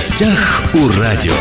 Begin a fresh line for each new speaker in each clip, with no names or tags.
гостях у радио.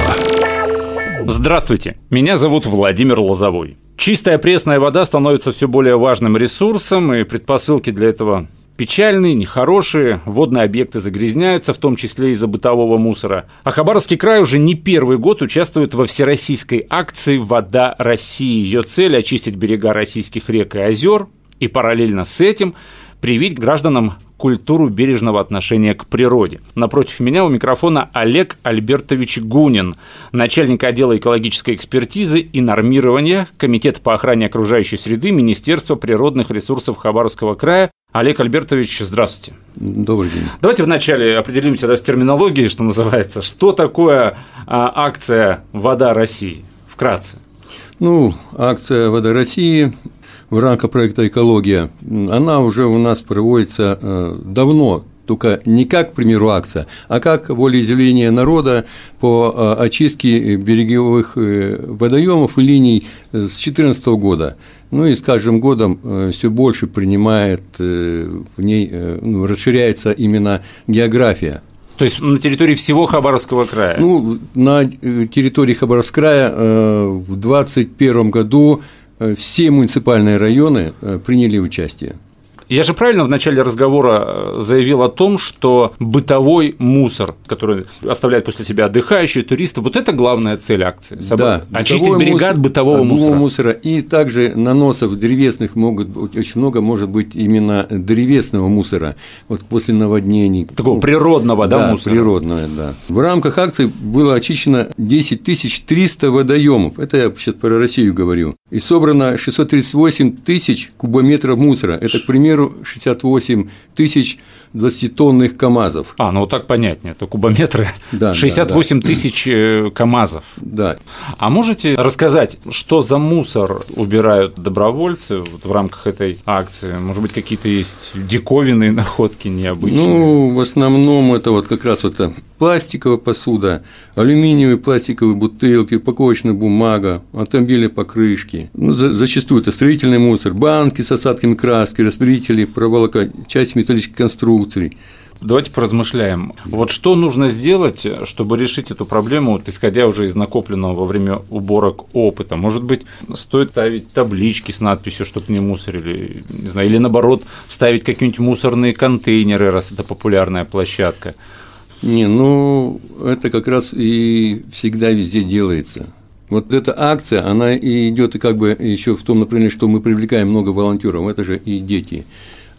Здравствуйте, меня зовут Владимир Лозовой. Чистая пресная вода становится все более важным ресурсом, и предпосылки для этого печальные, нехорошие, водные объекты загрязняются, в том числе из-за бытового мусора. А Хабаровский край уже не первый год участвует во всероссийской акции «Вода России». Ее цель – очистить берега российских рек и озер, и параллельно с этим привить гражданам культуру бережного отношения к природе. Напротив меня у микрофона Олег Альбертович Гунин, начальник отдела экологической экспертизы и нормирования Комитета по охране окружающей среды Министерства природных ресурсов Хабаровского края. Олег Альбертович, здравствуйте.
Добрый день.
Давайте вначале определимся да, с терминологией, что называется. Что такое а, акция «Вода России»? Вкратце.
Ну, акция «Вода России» в рамках проекта «Экология», она уже у нас проводится э, давно, только не как, к примеру, акция, а как волеизъявление народа по э, очистке береговых э, водоемов и линий с 2014 года. Ну и с каждым годом все больше принимает в ней, ну, расширяется именно география.
То есть на территории всего Хабаровского края?
Ну, на территории Хабаровского края в 2021 году все муниципальные районы э, приняли участие.
Я же правильно в начале разговора э, заявил о том, что бытовой мусор, который оставляет после себя отдыхающие, туристы, вот это главная цель акции.
Да,
очистить берега мусор, от бытового мусора.
мусора. И также наносов древесных могут быть, очень много может быть именно древесного мусора. Вот после наводнений.
Такого природного, да,
да
мусора?
природного, да. В рамках акции было очищено 10 300 водоемов. Это я сейчас про Россию говорю. И собрано 638 тысяч кубометров мусора. Это, к примеру, примеру, 68 тысяч 20-тонных КАМАЗов.
А, ну вот так понятнее, это кубометры. Да, 68 да, да. тысяч э, КАМАЗов.
Да.
А можете рассказать, что за мусор убирают добровольцы вот в рамках этой акции? Может быть, какие-то есть диковинные находки необычные?
Ну, в основном это вот как раз вот пластиковая посуда, алюминиевые пластиковые бутылки, упаковочная бумага, автомобили покрышки. Ну, за, зачастую это строительный мусор, банки с осадками краски, растворители, проволока, часть металлических конструкций.
Давайте поразмышляем. Вот что нужно сделать, чтобы решить эту проблему, вот, исходя уже из накопленного во время уборок опыта? Может быть, стоит ставить таблички с надписью, чтобы не мусорили, не знаю, или наоборот, ставить какие-нибудь мусорные контейнеры, раз это популярная площадка.
Не, ну это как раз и всегда везде делается. Вот эта акция, она и идет и как бы еще в том направлении, что мы привлекаем много волонтеров, это же и дети,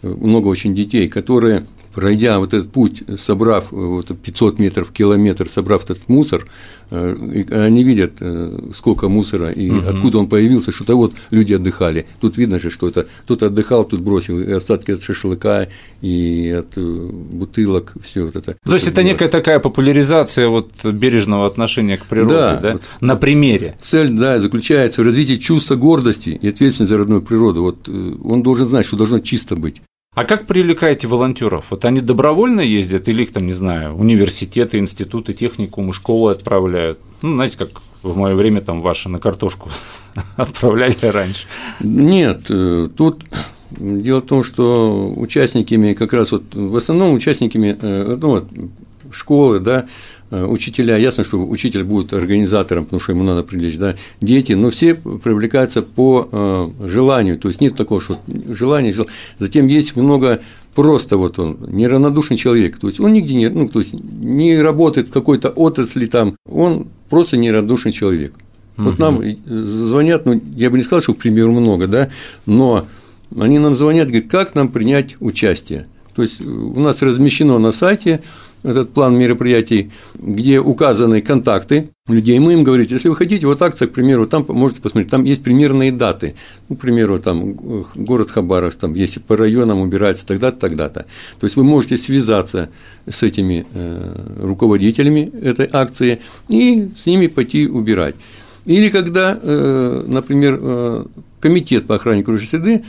много очень детей, которые пройдя вот этот путь, собрав э, вот 500 метров, километр, собрав этот мусор, э, они видят, э, сколько мусора и угу. откуда он появился, что-то вот люди отдыхали. Тут видно же, что это кто-то отдыхал, тут бросил и остатки от шашлыка и от бутылок, все вот это.
То есть это некая такая популяризация вот бережного отношения к природе, да, да? Вот на примере.
Цель, да, заключается в развитии чувства гордости и ответственности за родную природу. Вот он должен знать, что должно чисто быть.
А как привлекаете волонтеров? Вот они добровольно ездят или их там, не знаю, университеты, институты, техникумы, школы отправляют? Ну, знаете, как в мое время там ваши на картошку отправляли раньше.
Нет, э, тут дело в том, что участниками как раз вот в основном участниками э, ну, вот, школы, да, учителя, ясно, что учитель будет организатором, потому что ему надо привлечь, да, дети, но все привлекаются по э, желанию, то есть нет такого, что желание, желание. затем есть много просто вот он неравнодушный человек, то есть он нигде не, ну, то есть не работает в какой-то отрасли там, он просто неравнодушный человек. Вот нам звонят, ну, я бы не сказал, что, к примеру, много, да, но они нам звонят, говорят, как нам принять участие. То есть у нас размещено на сайте этот план мероприятий, где указаны контакты людей. Мы им говорим, если вы хотите, вот акция, к примеру, там можете посмотреть, там есть примерные даты. Ну, к примеру, там город Хабаровск, там есть по районам убирается тогда-то, тогда-то. То есть вы можете связаться с этими э, руководителями этой акции и с ними пойти убирать. Или когда, э, например, э, комитет по охране окружающей среды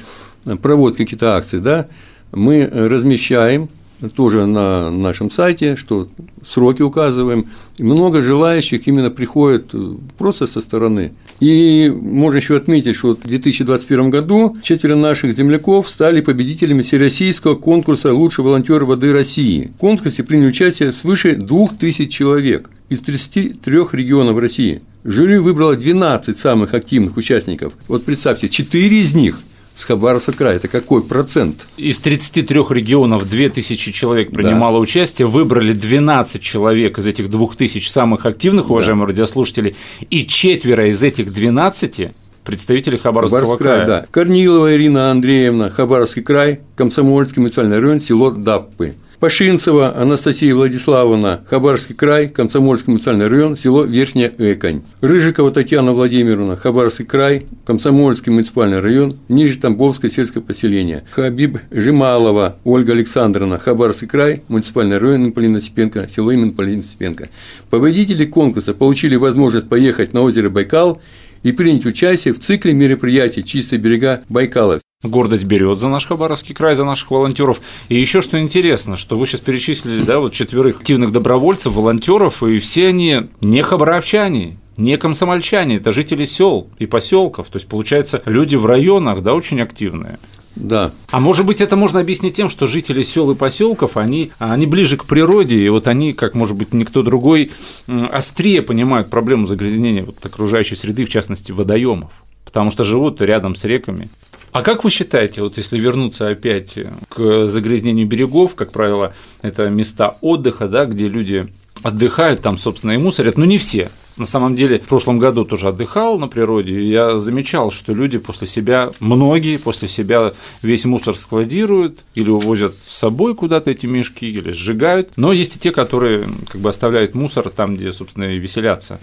проводит какие-то акции, да, мы размещаем тоже на нашем сайте, что сроки указываем. И много желающих именно приходят э, просто со стороны. И можно еще отметить, что в 2021 году четверо наших земляков стали победителями всероссийского конкурса «Лучший волонтер воды России». В конкурсе приняли участие свыше 2000 человек. из 33 регионов России. Жюри выбрало 12 самых активных участников. Вот представьте, 4 из них с Хабаровского края. Это какой процент?
Из 33 регионов 2000 человек принимало да. участие, выбрали 12 человек из этих 2000 самых активных, уважаемые да. радиослушатели, и четверо из этих 12 представители Хабаровского Хабаровский края.
края. Да. Корнилова Ирина Андреевна, Хабаровский край, Комсомольский муниципальный район, село Даппы. Пашинцева Анастасия Владиславовна, Хабаровский край, Комсомольский муниципальный район, село Верхняя Эконь. Рыжикова Татьяна Владимировна, Хабаровский край, Комсомольский муниципальный район, Нижнетамбовское сельское поселение. Хабиб Жималова Ольга Александровна, Хабаровский край, муниципальный район Полина Степенко, село именно Полина Степенко. Победители конкурса получили возможность поехать на озеро Байкал и принять участие в цикле мероприятий «Чистые берега Байкала».
Гордость берет за наш Хабаровский край, за наших волонтеров. И еще что интересно, что вы сейчас перечислили, да, вот четверых активных добровольцев, волонтеров, и все они не хабаровчане, не комсомольчане, это жители сел и поселков. То есть, получается, люди в районах, да, очень активные.
Да.
А может быть, это можно объяснить тем, что жители сел и поселков, они, они ближе к природе, и вот они, как, может быть, никто другой, острее понимают проблему загрязнения вот окружающей среды, в частности, водоемов потому что живут рядом с реками. А как вы считаете, вот если вернуться опять к загрязнению берегов, как правило, это места отдыха, да, где люди отдыхают, там, собственно, и мусорят, но не все, на самом деле, в прошлом году тоже отдыхал на природе, и я замечал, что люди после себя, многие после себя весь мусор складируют или увозят с собой куда-то эти мешки, или сжигают. Но есть и те, которые как бы оставляют мусор там, где, собственно, и веселятся.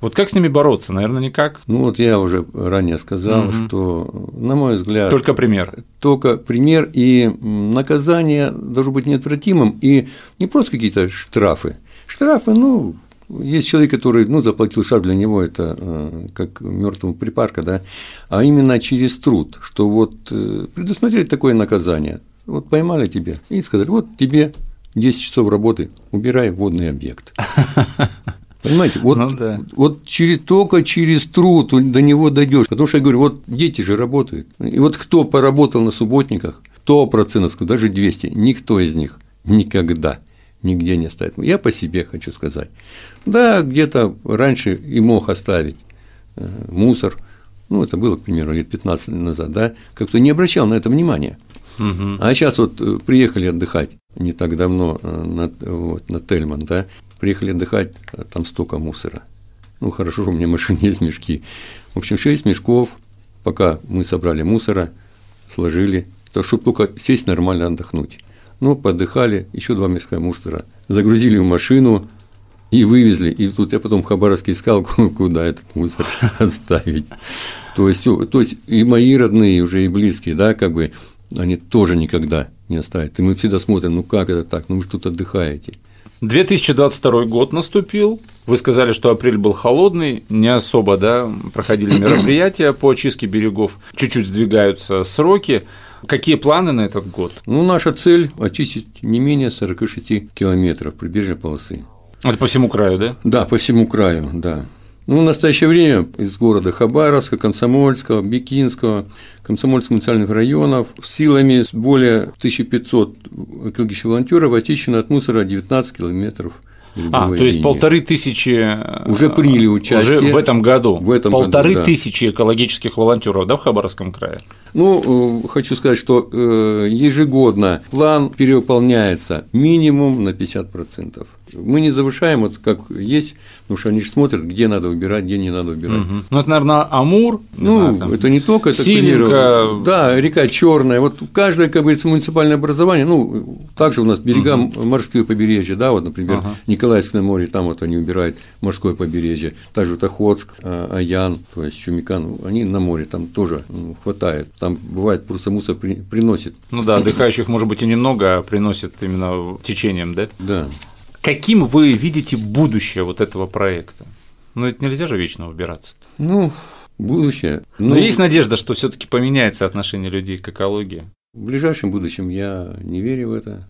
Вот как с ними бороться? Наверное, никак.
Ну вот я уже ранее сказал, угу. что, на мой взгляд,
только пример.
Только пример и наказание должно быть неотвратимым и не просто какие-то штрафы. Штрафы, ну, есть человек, который, ну, заплатил штраф, для него это э, как мертвому припарка, да, а именно через труд, что вот э, предусмотреть такое наказание. Вот поймали тебя и сказали, вот тебе 10 часов работы, убирай водный объект. Понимаете, вот, ну, да. вот через, только через труд до него дойдешь. Потому что я говорю, вот дети же работают. И вот кто поработал на субботниках, 100%, даже 200, никто из них никогда нигде не оставит. Я по себе хочу сказать. Да, где-то раньше и мог оставить э, мусор, ну, это было, к примеру, лет 15 лет назад, да, как-то не обращал на это внимания. Угу. А сейчас вот э, приехали отдыхать не так давно э, на, вот, на Тельман, да, приехали отдыхать, там столько мусора. Ну, хорошо, у меня в машине есть мешки. В общем, 6 мешков, пока мы собрали мусора, сложили, то чтобы только сесть нормально отдохнуть. Ну, подыхали, еще два мешка мусора, загрузили в машину и вывезли. И тут я потом в Хабаровске искал, куда этот мусор оставить. То есть, то есть и мои родные, уже и близкие, да, как бы, они тоже никогда не оставят. И мы всегда смотрим, ну как это так, ну вы тут отдыхаете.
2022 год наступил. Вы сказали, что апрель был холодный, не особо да, проходили мероприятия по очистке берегов, чуть-чуть сдвигаются сроки. Какие планы на этот год?
Ну, наша цель – очистить не менее 46 километров прибрежной полосы.
Это по всему краю, да?
Да, по всему краю, да. Ну, в настоящее время из города Хабаровска, Комсомольского, Бикинского, Комсомольского муниципальных районов силами более 1500 экологических волонтеров очищено от мусора 19 километров
а, то есть полторы тысячи
э, уже приняли участие
уже в этом году.
В этом
полторы
году, да.
тысячи экологических волонтеров, да, в Хабаровском крае.
Ну, э, хочу сказать, что э, ежегодно план перевыполняется минимум на 50%. Мы не завышаем, вот как есть, потому что они же смотрят, где надо убирать, где не надо убирать. Угу.
Ну, это, наверное, Амур.
Ну, знаю, там, это не только, это, примеру, да, река Черная. Вот каждое, как говорится, муниципальное образование, ну, также у нас берега угу. морские побережья, да, вот, например, ага. Николаевское море, там вот они убирают морское побережье, также вот Охотск, а, Аян, то есть Чумикан, они на море, там тоже хватает. Там бывает просто мусор при, приносит.
Ну да, отдыхающих, может быть, и немного, а приносит именно течением, да?
Да.
Каким вы видите будущее вот этого проекта? Ну, это нельзя же вечно убираться.
Ну, будущее.
Но ну, есть надежда, что все-таки поменяется отношение людей к экологии.
В ближайшем будущем я не верю в это.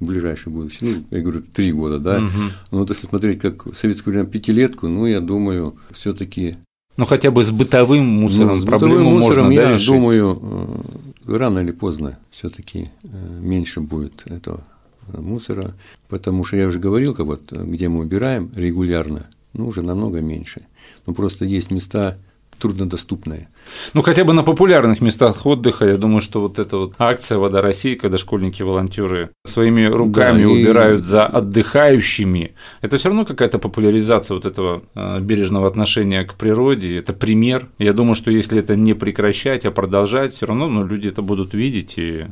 В ближайшем будущем, ну, я говорю, три года, да. Угу. Но вот если смотреть как в советское время пятилетку, ну, я думаю, все-таки.
Ну, хотя бы с бытовым мусором ну, с проблему бытовым мусором, можно,
я
да, решить?
думаю, э, рано или поздно все-таки э, меньше будет этого мусора, потому что я уже говорил, как вот, где мы убираем регулярно, ну, уже намного меньше. Ну, просто есть места, труднодоступные.
Ну, хотя бы на популярных местах отдыха, я думаю, что вот эта вот акция «Вода России», когда школьники-волонтеры своими руками да, убирают и... за отдыхающими, это все равно какая-то популяризация вот этого э, бережного отношения к природе, это пример. Я думаю, что если это не прекращать, а продолжать, все равно ну, люди это будут видеть и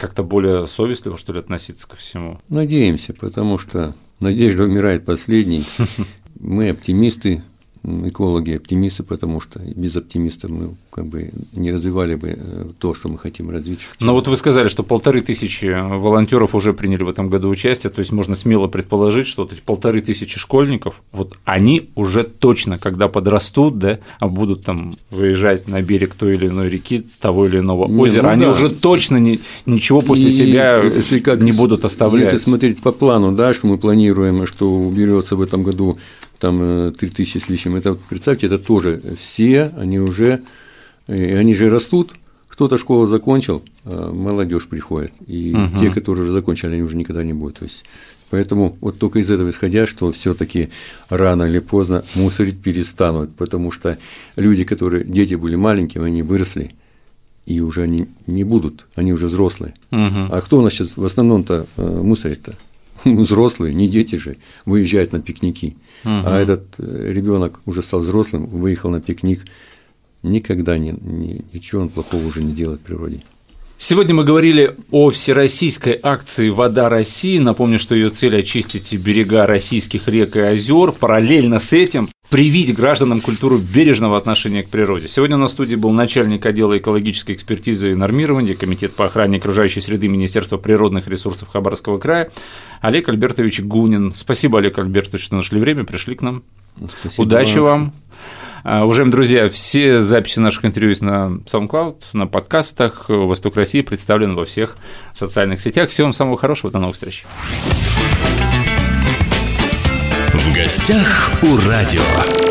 как-то более совестливо, что ли, относиться ко всему.
Надеемся, потому что надежда умирает последней. Мы оптимисты, экологи оптимисты, потому что без оптимистов мы как бы не развивали бы э, то, что мы хотим развить.
Но вот вы сказали, что полторы тысячи волонтеров уже приняли в этом году участие, то есть можно смело предположить, что вот эти полторы тысячи школьников, вот они уже точно, когда подрастут, да, а будут там выезжать на берег той или иной реки, того или иного не, озера, ну, они да. уже точно не, ничего после и, себя как, не будут оставлять.
Если смотреть по плану, да, что мы планируем, что уберется в этом году там 3000 э, с лишним, это, представьте, это тоже все, они уже, э, они же растут, кто-то школу закончил, а молодежь приходит, и угу. те, которые уже закончили, они уже никогда не будут. То есть, поэтому вот только из этого исходя, что все-таки рано или поздно мусорить перестанут, потому что люди, которые дети были маленькими, они выросли, и уже они не будут, они уже взрослые. Угу. А кто у нас сейчас в основном-то э, мусорит-то? взрослые, не дети же, выезжают на пикники. Угу. А этот э, ребенок уже стал взрослым, выехал на пикник, никогда не, не, ничего он плохого уже не делает в природе.
Сегодня мы говорили о всероссийской акции «Вода России». Напомню, что ее цель – очистить берега российских рек и озер. Параллельно с этим привить гражданам культуру бережного отношения к природе. Сегодня в студии был начальник отдела экологической экспертизы и нормирования, Комитет по охране окружающей среды Министерства природных ресурсов Хабаровского края Олег Альбертович Гунин. Спасибо, Олег Альбертович, что нашли время, пришли к нам. Спасибо Удачи вам. вам. А, уважаемые друзья, все записи наших интервью есть на SoundCloud, на подкастах. Восток России представлен во всех социальных сетях. Всего вам самого хорошего. До новых встреч.
В гостях у радио.